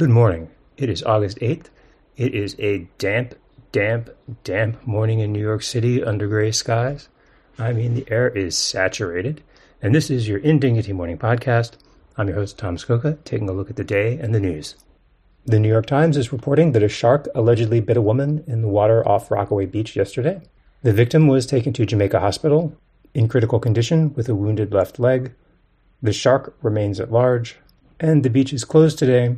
Good morning. It is August 8th. It is a damp, damp, damp morning in New York City under gray skies. I mean, the air is saturated. And this is your Indignity Morning Podcast. I'm your host, Tom Scocca, taking a look at the day and the news. The New York Times is reporting that a shark allegedly bit a woman in the water off Rockaway Beach yesterday. The victim was taken to Jamaica Hospital in critical condition with a wounded left leg. The shark remains at large, and the beach is closed today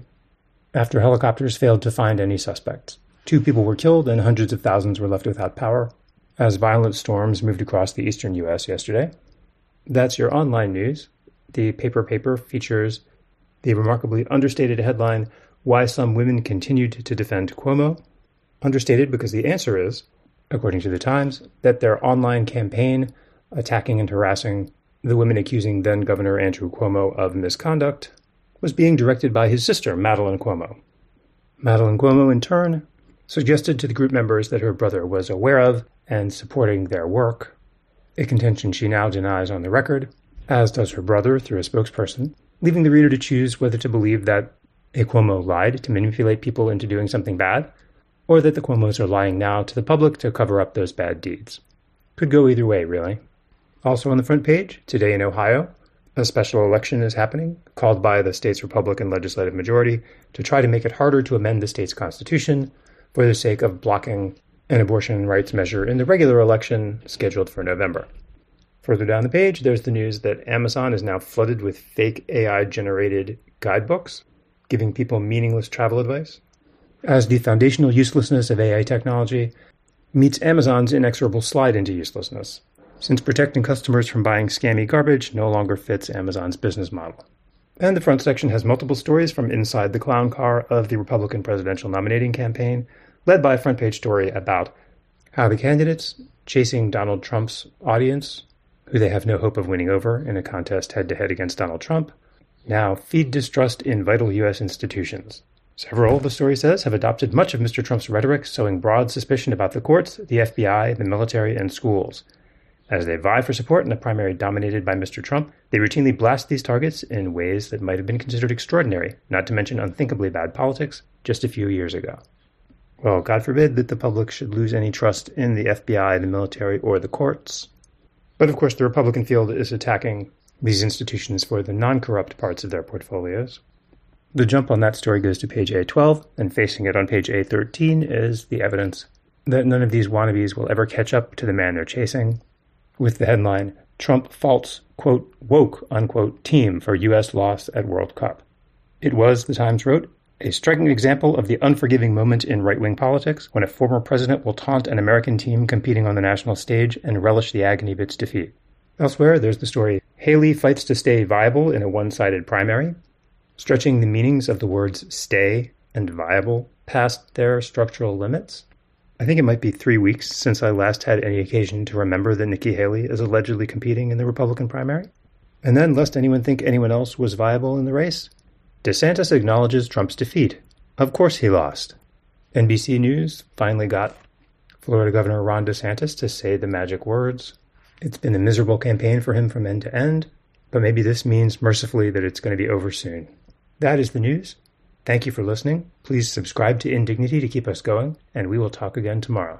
after helicopters failed to find any suspects. Two people were killed and hundreds of thousands were left without power as violent storms moved across the eastern U.S. yesterday. That's your online news. The paper paper features the remarkably understated headline Why Some Women Continued to Defend Cuomo. Understated because the answer is, according to the Times, that their online campaign attacking and harassing the women accusing then Governor Andrew Cuomo of misconduct was being directed by his sister, Madeline Cuomo. Madeline Cuomo, in turn, suggested to the group members that her brother was aware of and supporting their work, a contention she now denies on the record, as does her brother through a spokesperson, leaving the reader to choose whether to believe that a Cuomo lied to manipulate people into doing something bad, or that the Cuomos are lying now to the public to cover up those bad deeds. Could go either way, really. Also on the front page, today in Ohio, a special election is happening, called by the state's Republican legislative majority to try to make it harder to amend the state's constitution for the sake of blocking an abortion rights measure in the regular election scheduled for November. Further down the page, there's the news that Amazon is now flooded with fake AI generated guidebooks, giving people meaningless travel advice. As the foundational uselessness of AI technology meets Amazon's inexorable slide into uselessness since protecting customers from buying scammy garbage no longer fits Amazon's business model. And the front section has multiple stories from inside the clown car of the Republican presidential nominating campaign, led by a front page story about how the candidates chasing Donald Trump's audience, who they have no hope of winning over in a contest head to head against Donald Trump, now feed distrust in vital U.S. institutions. Several, the story says, have adopted much of Mr. Trump's rhetoric, sowing broad suspicion about the courts, the FBI, the military, and schools. As they vie for support in a primary dominated by Mr. Trump, they routinely blast these targets in ways that might have been considered extraordinary, not to mention unthinkably bad politics, just a few years ago. Well, God forbid that the public should lose any trust in the FBI, the military, or the courts. But of course, the Republican field is attacking these institutions for the non corrupt parts of their portfolios. The jump on that story goes to page A12, and facing it on page A13 is the evidence that none of these wannabes will ever catch up to the man they're chasing, with the headline Trump faults, quote, woke, unquote, team for U.S. loss at World Cup. It was, the Times wrote, a striking example of the unforgiving moment in right wing politics when a former president will taunt an American team competing on the national stage and relish the agony of its defeat. Elsewhere, there's the story Haley fights to stay viable in a one sided primary, stretching the meanings of the words stay and viable past their structural limits. I think it might be three weeks since I last had any occasion to remember that Nikki Haley is allegedly competing in the Republican primary. And then, lest anyone think anyone else was viable in the race, DeSantis acknowledges Trump's defeat. Of course he lost. NBC News finally got Florida Governor Ron DeSantis to say the magic words. It's been a miserable campaign for him from end to end, but maybe this means mercifully that it's going to be over soon. That is the news. Thank you for listening. Please subscribe to Indignity to keep us going, and we will talk again tomorrow.